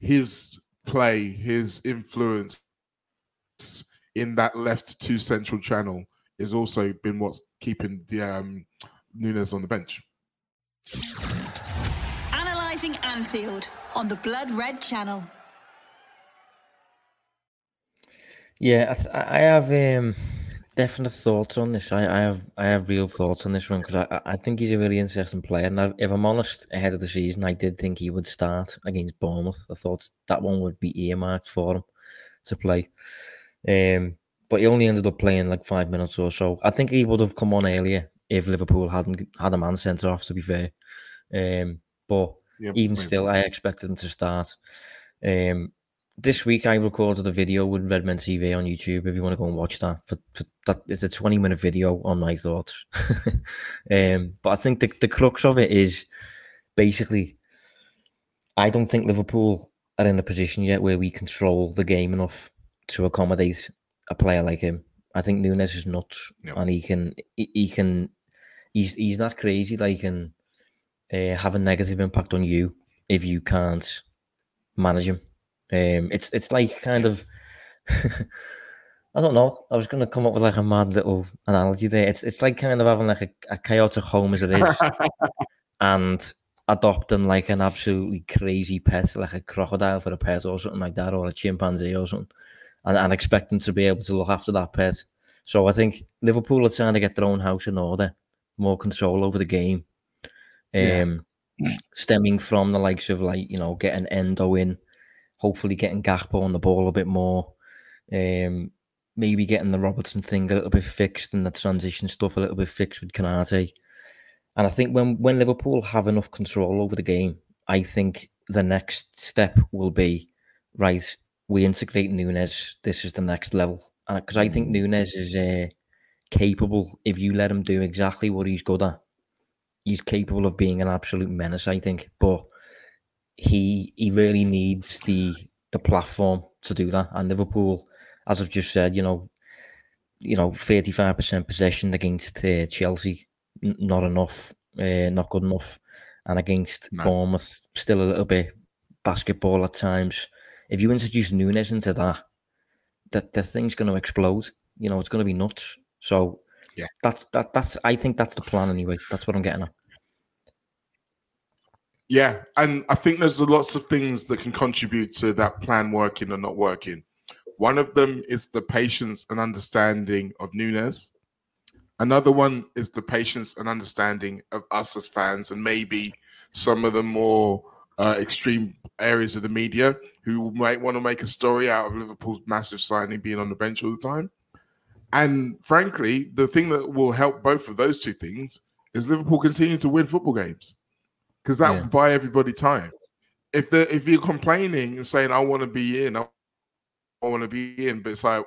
his play, his influence in that left to central channel is also been what's keeping the um, Nunez on the bench. Analysing Anfield on the Blood Red Channel. Yeah, I, th- I have um, definite thoughts on this. I, I have I have real thoughts on this one because I, I think he's a really interesting player. And I, if I'm honest, ahead of the season, I did think he would start against Bournemouth. I thought that one would be earmarked for him to play. Um, but he only ended up playing like five minutes or so. I think he would have come on earlier if Liverpool hadn't had a man sent off. To be fair, um, but Yeah, even still. I expected him to start. Um, this week, I recorded a video with Redmen TV on YouTube. If you want to go and watch that, for, for that it's a twenty minute video on my thoughts. um, but I think the the crux of it is basically, I don't think Liverpool are in a position yet where we control the game enough to accommodate a player like him. I think Nunez is nuts, and he can he, he can he's he's not crazy Like he can uh, have a negative impact on you if you can't manage him. Um, it's it's like kind of I don't know. I was going to come up with like a mad little analogy there. It's it's like kind of having like a, a chaotic home as it is, and adopting like an absolutely crazy pet, like a crocodile for a pet or something like that, or a chimpanzee or something, and, and expecting to be able to look after that pet. So I think Liverpool are trying to get their own house in order, more control over the game. Um, yeah. stemming from the likes of like, you know, getting Endo in, hopefully getting Gakpo on the ball a bit more. Um, maybe getting the Robertson thing a little bit fixed and the transition stuff a little bit fixed with Konate. And I think when when Liverpool have enough control over the game, I think the next step will be right. We integrate Nunez. This is the next level, and because I think mm. Nunez is uh, capable, if you let him do exactly what he's good at, he's capable of being an absolute menace. I think, but he he really needs the the platform to do that. And Liverpool, as I've just said, you know, you know, thirty five percent possession against uh, Chelsea not enough, uh, not good enough. And against no. Bournemouth, still a little bit basketball at times. If you introduce Nunez into that, that the thing's going to explode. You know, it's going to be nuts. So yeah, that's that. That's I think that's the plan anyway. That's what I'm getting at. Yeah, and I think there's lots of things that can contribute to that plan working or not working. One of them is the patience and understanding of Nunez. Another one is the patience and understanding of us as fans, and maybe some of the more uh, extreme areas of the media who might want to make a story out of Liverpool's massive signing being on the bench all the time. And frankly, the thing that will help both of those two things is Liverpool continue to win football games because that yeah. will buy everybody time. If the if you're complaining and saying I want to be in, I want to be in, but it's like,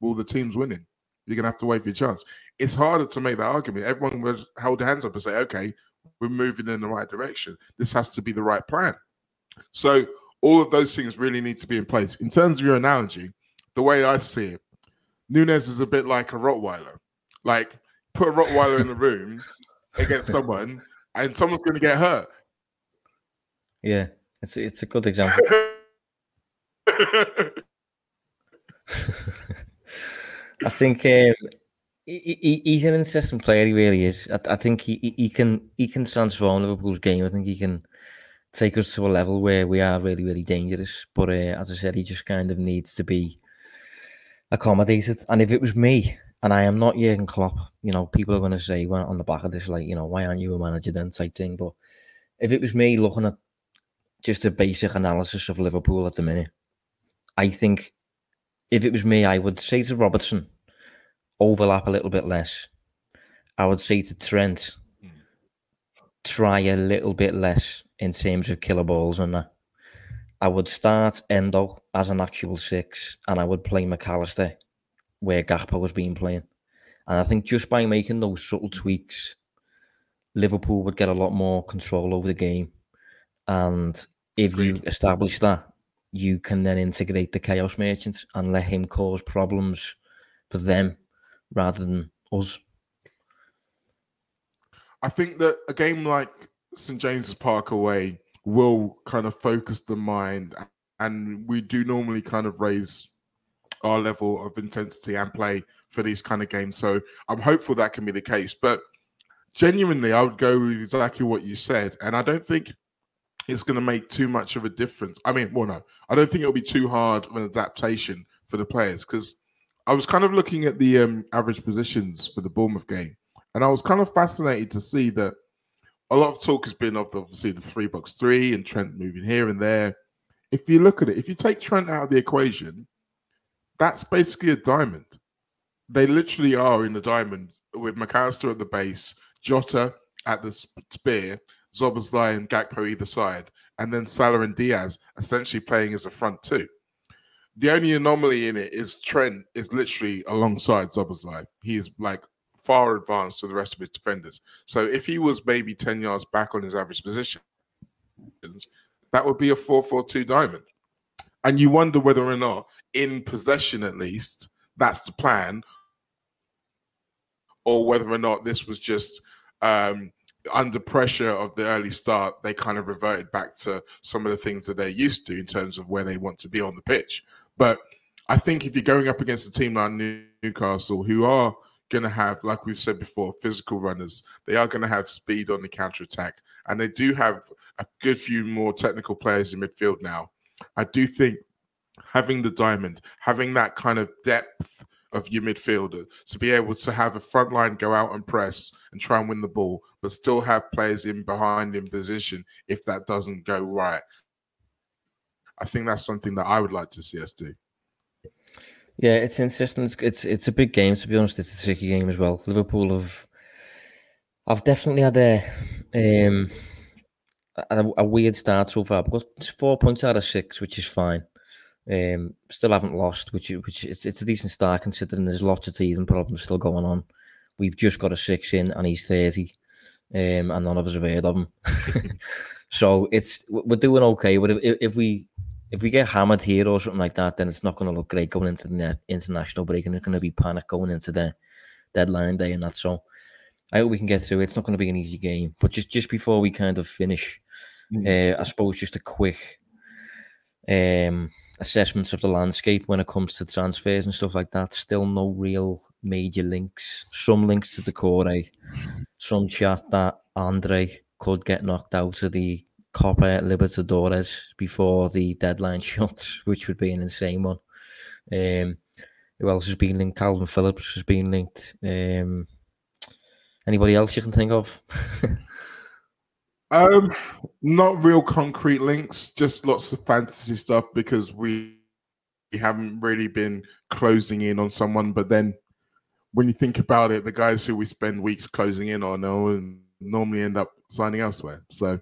well, the team's winning. You're gonna have to wait for your chance it's harder to make that argument. Everyone was hold their hands up and say, okay, we're moving in the right direction. This has to be the right plan. So all of those things really need to be in place. In terms of your analogy, the way I see it, Nunez is a bit like a Rottweiler. Like put a Rottweiler in the room against someone, and someone's going to get hurt. Yeah, it's it's a good example. I think um, he, he's an interesting player. He really is. I, I think he, he can he can transform Liverpool's game. I think he can take us to a level where we are really really dangerous. But uh, as I said, he just kind of needs to be accommodated. And if it was me, and I am not Jurgen Klopp, you know, people are going to say well, on the back of this, like, you know, why aren't you a manager then type thing. But if it was me looking at just a basic analysis of Liverpool at the minute, I think if it was me, I would say to Robertson overlap a little bit less. I would say to Trent, hmm. try a little bit less in terms of killer balls and that. I would start Endo as an actual six, and I would play Mac Allister where Gakpo was being playing. And I think just by making those subtle tweaks, Liverpool would get a lot more control over the game. And if you establish that, you can then integrate the chaos merchant and let him cause problems for them rather than us. I think that a game like St James's Park away will kind of focus the mind, and we do normally kind of raise our level of intensity and play for these kind of games. So I'm hopeful that can be the case. But genuinely, I would go with exactly what you said, and I don't think it's going to make too much of a difference. I mean, well, no, I don't think it'll be too hard of an adaptation for the players because I was kind of looking at the um, average positions for the Bournemouth game, and I was kind of fascinated to see that a lot of talk has been of the, obviously the three box three and Trent moving here and there. If you look at it, if you take Trent out of the equation, that's basically a diamond. They literally are in the diamond with Mac Allister at the base, Jota at the spear, Szoboszlai and Gakpo either side, and then Salah and Diaz essentially playing as a front two. The only anomaly in it is Trent is literally alongside Szoboszlai. He is like far advanced to the rest of his defenders. So if he was maybe 10 yards back on his average position, that would be a 4-4-2 diamond. And you wonder whether or not, in possession at least, that's the plan, or whether or not this was just um, under pressure of the early start, they kind of reverted back to some of the things that they're used to in terms of where they want to be on the pitch. But I think if you're going up against a team like Newcastle, who are going to have, like we've said before, physical runners. They are going to have speed on the counter attack, and they do have a good few more technical players in midfield now. I do think having the diamond, having that kind of depth of your midfielder to be able to have a front line go out and press and try and win the ball, but still have players in behind in position if that doesn't go right. I think that's something that I would like to see us do. Yeah, it's interesting. It's, it's it's a big game to be honest. It's a tricky game as well. Liverpool have I've definitely had a um a, a weird start so far. I've got four points out of six, which is fine. Um, still haven't lost, which which it's, it's a decent start considering there's lots of teething problems still going on. We've just got a six in, and he's thirty, um, and none of us have heard of him. so it's we're doing okay. But if, if we if we get hammered here or something like that, then it's not going to look great going into the international break, and it's going to be panic going into the deadline day and that. So I hope we can get through. It's not going to be an easy game, but just just before we kind of finish, mm. uh, I suppose just a quick um, assessments of the landscape when it comes to transfers and stuff like that. Still no real major links. Some links to the core, eh? some chat that Andre could get knocked out of the Copa Libertadores before the deadline shuts, which would be an insane one. Um, who else has been linked? Kalvin Phillips has been linked. Um, anybody else you can think of? Um, not real concrete links, just lots of fantasy stuff because we, we haven't really been closing in on someone. But then, when you think about it, the guys who we spend weeks closing in on normally end up signing elsewhere. So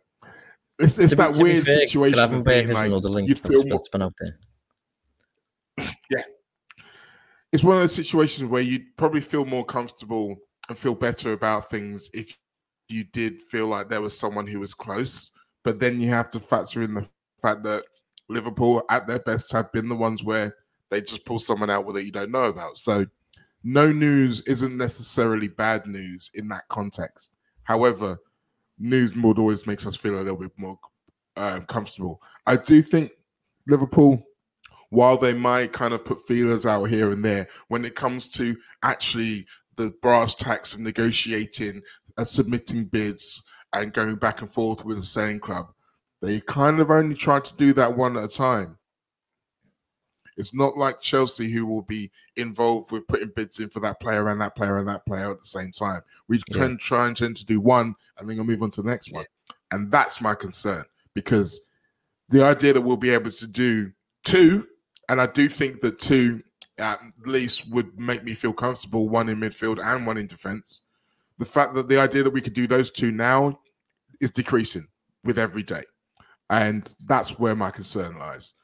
it's, it's that be, weird fair, situation. Being, like, link you'd feel that's been out there. Yeah, it's one of those situations where you'd probably feel more comfortable and feel better about things if you did feel like there was someone who was close, but then you have to factor in the fact that Liverpool, at their best, have been the ones where they just pull someone out that you don't know about. So, no news isn't necessarily bad news in that context. However, news more always makes us feel a little bit more um, comfortable. I do think Liverpool, while they might kind of put feelers out here and there, when it comes to actually the brass tacks of negotiating and submitting bids and going back and forth with the same club. They kind of only try to do that one at a time. It's not like Chelsea who will be involved with putting bids in for that player and that player and that player at the same time. We yeah. can try and tend to do one and then we'll move on to the next one. And that's my concern because the idea that we'll be able to do two, and I do think that two at least would make me feel comfortable, one in midfield and one in defense the fact that the idea that we could do those two now is decreasing with every day. And that's where my concern lies.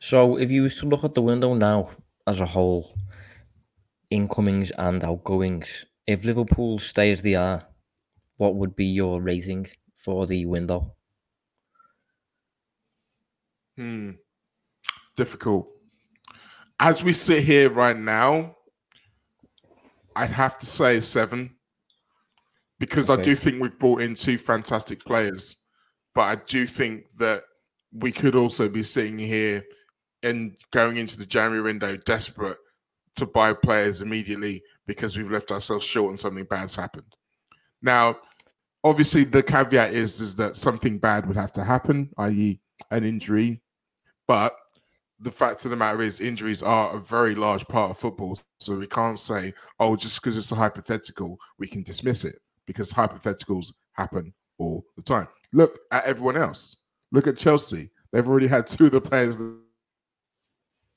So if you was to look at the window now as a whole, incomings and outgoings, if Liverpool stay as they are, what would be your rating for the window? Hmm. Difficult. As we sit here right now, I'd have to say seven because okay. I do think we've brought in two fantastic players, but I do think that we could also be sitting here and going into the January window desperate to buy players immediately because we've left ourselves short and something bad's happened. Now, obviously, the caveat is is that something bad would have to happen, i.e., an injury. But the fact of the matter is injuries are a very large part of football. So we can't say, oh, just because it's a hypothetical, we can dismiss it because hypotheticals happen all the time. Look at everyone else. Look at Chelsea. They've already had two of the players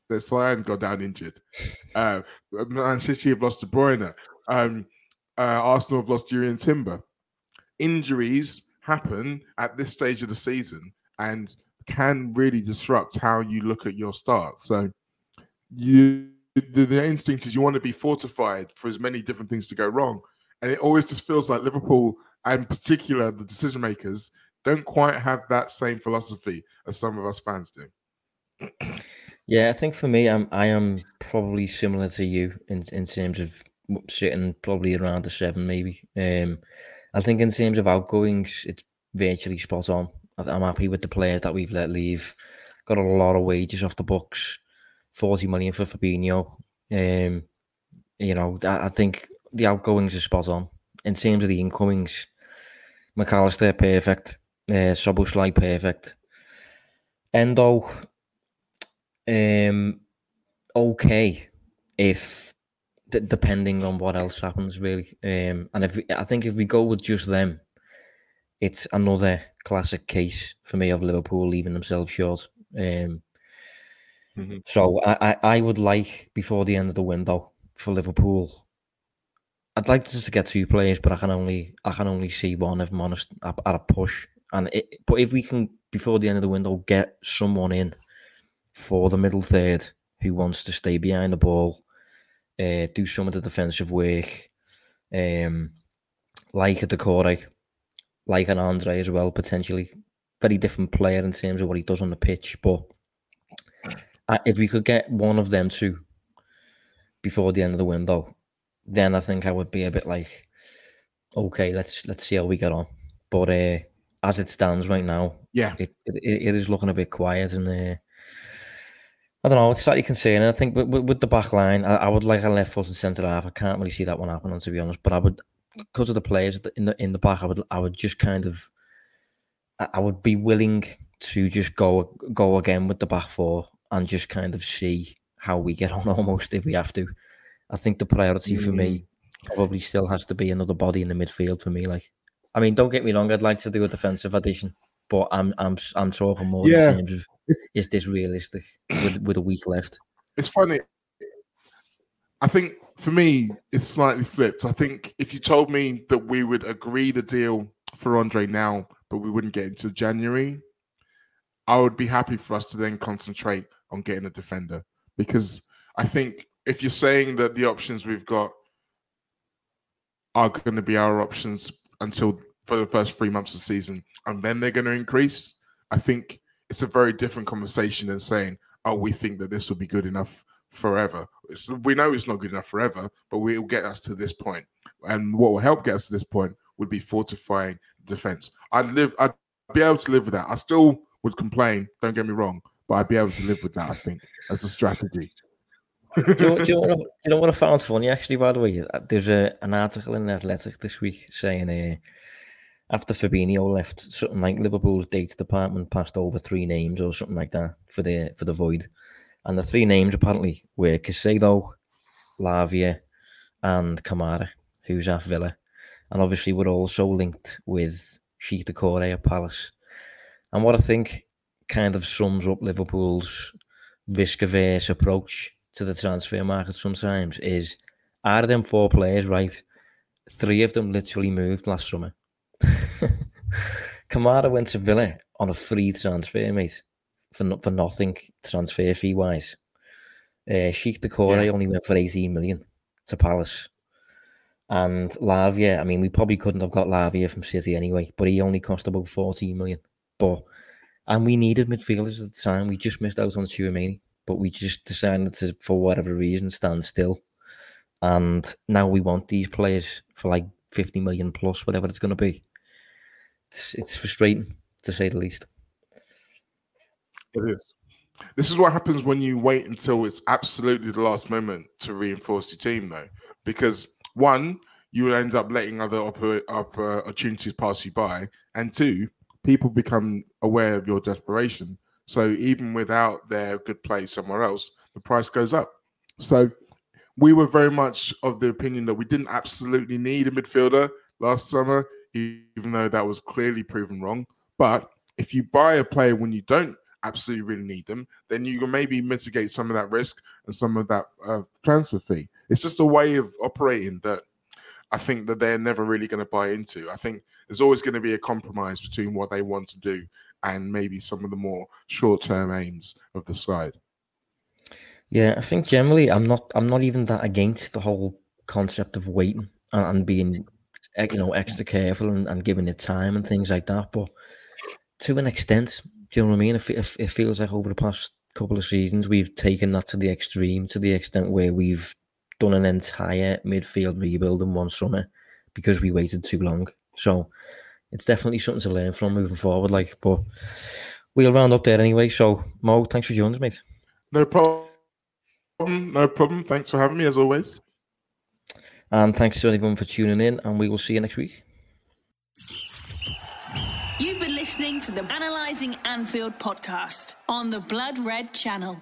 that signed got down injured. Uh, Man City have lost De Bruyne. Um, uh, Arsenal have lost Jurrien Timber. Injuries happen at this stage of the season, and can really disrupt how you look at your start. So you the, the instinct is you want to be fortified for as many different things to go wrong. And it always just feels like Liverpool, and in particular the decision makers, don't quite have that same philosophy as some of us fans do. yeah, I think for me, I'm I am probably similar to you in in terms of sitting probably around the seven, maybe. Um, I think in terms of outgoings, it's virtually spot on. I'm happy with the players that we've let leave. Got a lot of wages off the books. 40 million for Fabinho. Um, You know, I, think the outgoings are spot on. In terms of the incomings, Mac Allister perfect, uh, Szoboszlai perfect, Endo, um, okay, if d- depending on what else happens, really. Um, and if we, I think if we go with just them, it's another classic case for me of Liverpool leaving themselves short. Um, mm-hmm. So I, I, I would like before the end of the window for Liverpool. I'd like just to get two players, but I can only I can only see one if I'm honest at, at a push. And it, but if we can before the end of the window get someone in for the middle third who wants to stay behind the ball, uh, do some of the defensive work, um, like a Doucouré, like an Andre as well, potentially very different player in terms of what he does on the pitch. But if we could get one of them two before the end of the window, then I think I would be a bit like, okay, let's let's see how we get on. But uh, as it stands right now, yeah, it it, it is looking a bit quiet and. Uh, I don't know. It's slightly concerning. I think with, with, with the back line, I, I, would like a left-footed centre half. I can't really see that one happening, to be honest. But I would, because of the players in the in the back, I would I would just kind of, I would be willing to just go go again with the back four and just kind of see how we get on almost if we have to. I think the priority for me mm. probably still has to be another body in the midfield for me. Like, I mean, don't get me wrong, I'd like to do a defensive addition, but I'm I'm I'm talking more yeah. in terms of is this realistic with with a week left? It's funny. I think for me, it's slightly flipped. I think if you told me that we would agree the deal for Andre now, but we wouldn't get into January, I would be happy for us to then concentrate on getting a defender because I think if you're saying that the options we've got are going to be our options until for the first three months of the season and then they're going to increase, I think it's a very different conversation than saying, oh, we think that this will be good enough forever. It's, we know it's not good enough forever, but we will get us to this point. And what will help get us to this point would be fortifying defense. I'd live, I'd be able to live with that. I still would complain, don't get me wrong, but I'd be able to live with that, I think, as a strategy. do, you, do, you know, you know what I found funny actually? By the way, there's a, an article in the Athletic this week saying uh, after Fabinho left, something like Liverpool's data department passed over three names or something like that for the for the void, and the three names apparently were Caicedo, Lavia, and Kamara, who's at Villa, and obviously we're also linked with Cheick Doucouré at Palace. And what I think kind of sums up Liverpool's risk averse approach to the transfer market sometimes is out of them four players, right? Three of them literally moved last summer. Kamara went to Villa on a free transfer, mate, for for nothing transfer fee wise. Uh, Cheick Doucouré yeah. only went for 18 million to Palace. And Lavia, I mean, we probably couldn't have got Lavia from City anyway, but he only cost about 14 million. But and we needed midfielders at the time. We just missed out on Tchouameni, but we just decided to, for whatever reason, stand still. And now we want these players for like 50 million plus, whatever it's going to be it's, it's frustrating to say the least. It is. This is what happens when you wait until it's absolutely the last moment to reinforce your team, though, because one, you will end up letting other uh, opportunities pass you by, and two, people become aware of your desperation. So even without their good play somewhere else, the price goes up. So we were very much of the opinion that we didn't absolutely need a midfielder last summer even though that was clearly proven wrong. But if you buy a player when you don't absolutely really need them, then you can maybe mitigate some of that risk and some of that uh, transfer fee. It's just a way of operating that I think that they're never really going to buy into. I think there's always going to be a compromise between what they want to do and maybe some of the more short-term aims of the side. Yeah, I think generally I'm not I'm not even that against the whole concept of waiting and being you know, extra careful and, and giving it time and things like that. But to an extent, do you know what I mean? It, it, it feels like over the past couple of seasons, we've taken that to the extreme, to the extent where we've done an entire midfield rebuild in one summer because we waited too long. So it's definitely something to learn from moving forward. Like, but we'll round up there anyway. So Mo, thanks for joining us, mate. No problem. No problem. Thanks for having me as always. And thanks to everyone for tuning in, and we will see you next week. To the Analyzing Anfield podcast on the Blood Red channel.